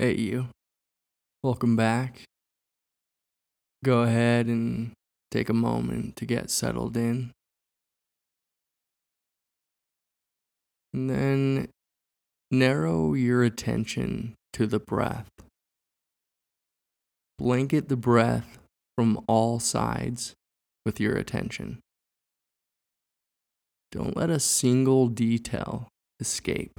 Hey, you. Welcome back. Go ahead and take a moment to get settled in. And then narrow your attention to the breath. Blanket the breath from all sides with your attention. Don't let a single detail escape.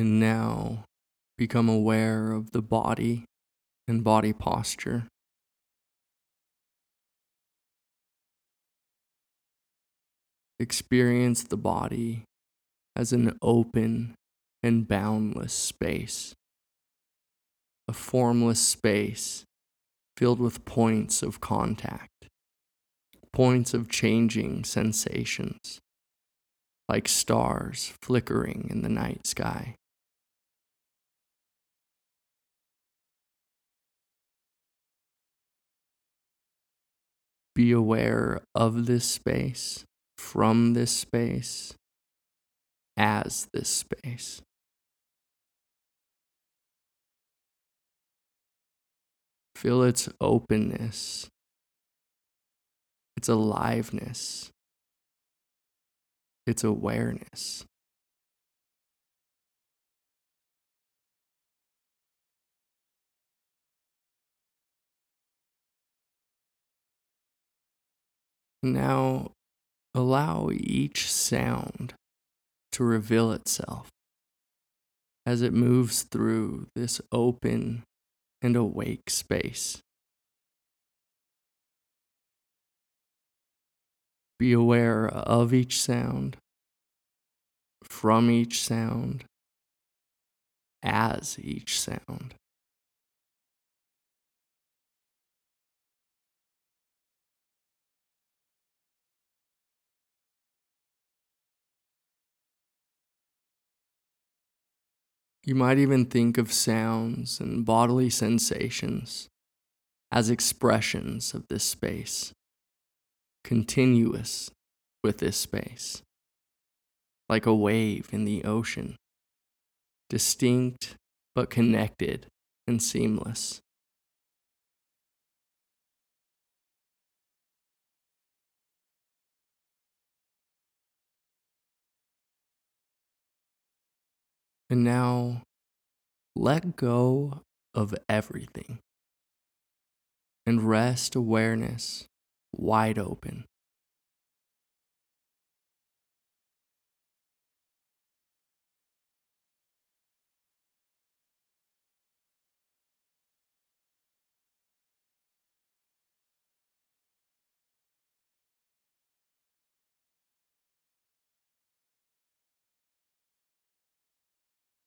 And now become aware of the body and body posture. Experience the body as an open and boundless space, a formless space filled with points of contact, points of changing sensations, like stars flickering in the night sky. Be aware of this space, from this space, as this space. Feel its openness, its aliveness, its awareness. Now allow each sound to reveal itself as it moves through this open and awake space. Be aware of each sound, from each sound, as each sound. You might even think of sounds and bodily sensations as expressions of this space, continuous with this space, like a wave in the ocean, distinct but connected and seamless. And now let go of everything and rest awareness wide open.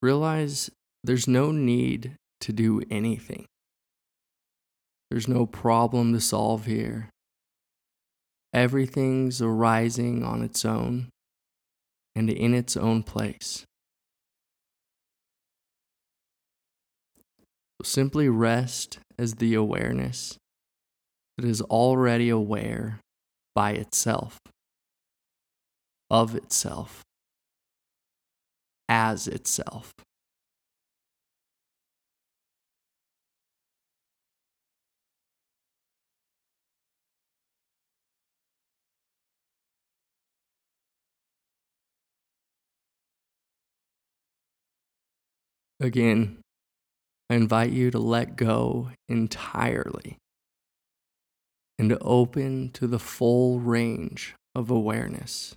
Realize there's no need to do anything. There's no problem to solve here. Everything's arising on its own and in its own place. Simply rest as the awareness that is already aware by itself, of itself as itself. Again, I invite you to let go entirely and open to the full range of awareness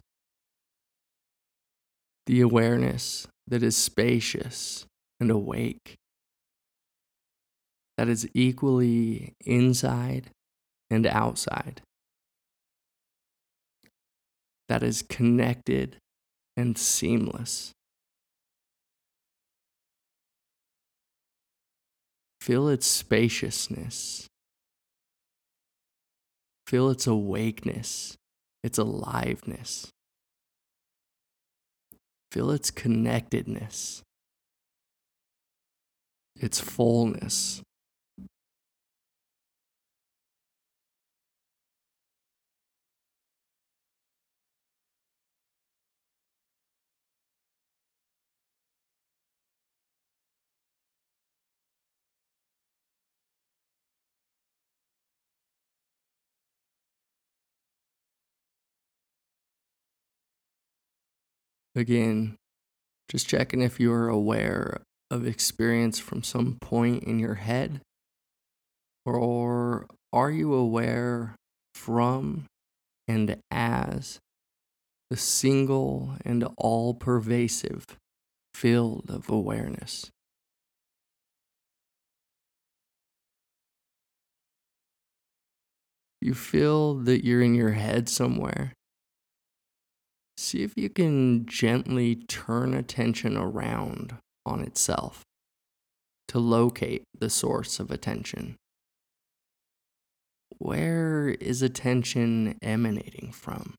the awareness that is spacious and awake, that is equally inside and outside, that is connected and seamless. Feel its spaciousness. Feel its awakeness, its aliveness. Feel its connectedness, its fullness. Again, just checking if you are aware of experience from some point in your head, or are you aware from and as the single and all pervasive field of awareness? You feel that you're in your head somewhere see if you can gently turn attention around on itself to locate the source of attention. Where is attention emanating from?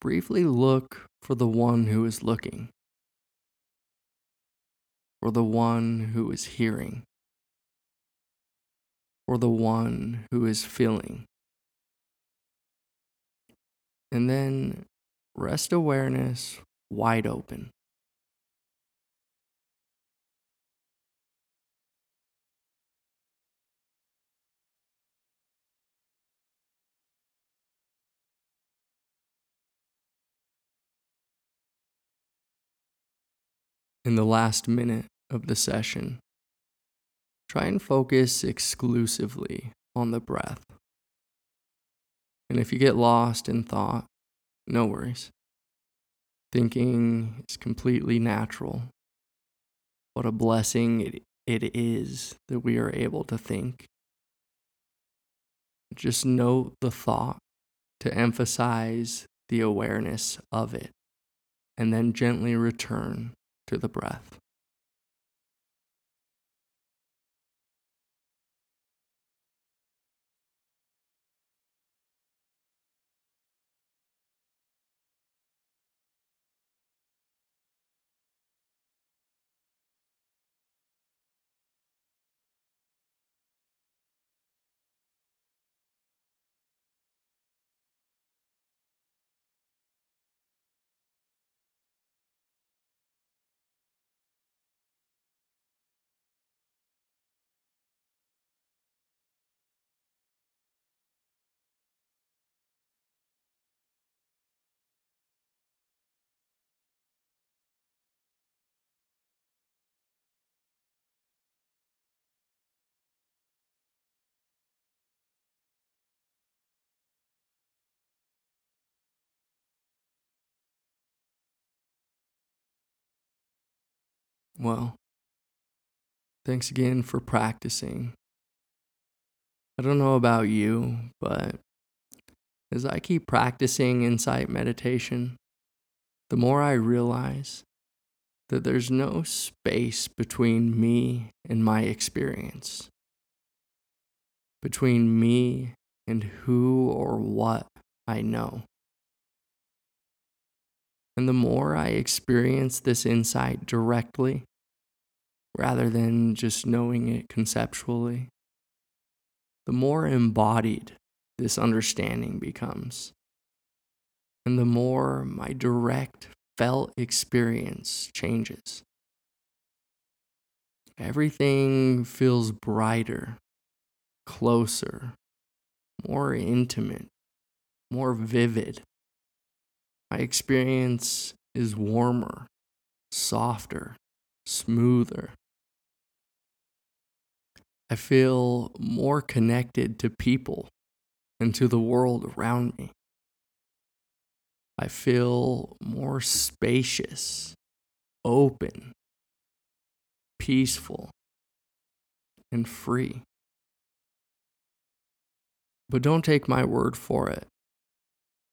Briefly look for the one who is looking, for the one who is hearing, for the one who is feeling and then rest awareness wide open. In the last minute of the session, try and focus exclusively on the breath. And if you get lost in thought, no worries. Thinking is completely natural. What a blessing it, it is that we are able to think. Just note the thought to emphasize the awareness of it, and then gently return to the breath. Well, thanks again for practicing. I don't know about you, but as I keep practicing insight meditation, the more I realize that there's no space between me and my experience, between me and who or what I know. And the more I experience this insight directly, rather than just knowing it conceptually, the more embodied this understanding becomes. And the more my direct felt experience changes. Everything feels brighter, closer, more intimate, more vivid my experience is warmer, softer, smoother. I feel more connected to people and to the world around me. I feel more spacious, open, peaceful, and free. But don't take my word for it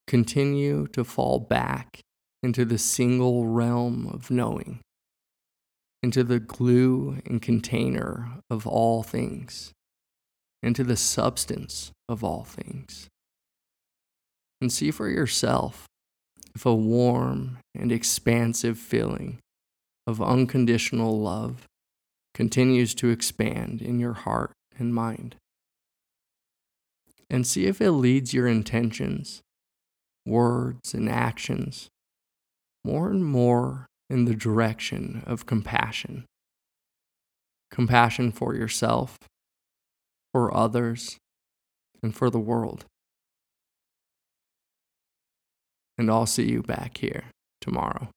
continue to fall back into the single realm of knowing, into the glue and container of all things, into the substance of all things. And see for yourself if a warm and expansive feeling of unconditional love continues to expand in your heart and mind. And see if it leads your intentions words, and actions more and more in the direction of compassion. Compassion for yourself, for others, and for the world. and I'll see you back here tomorrow.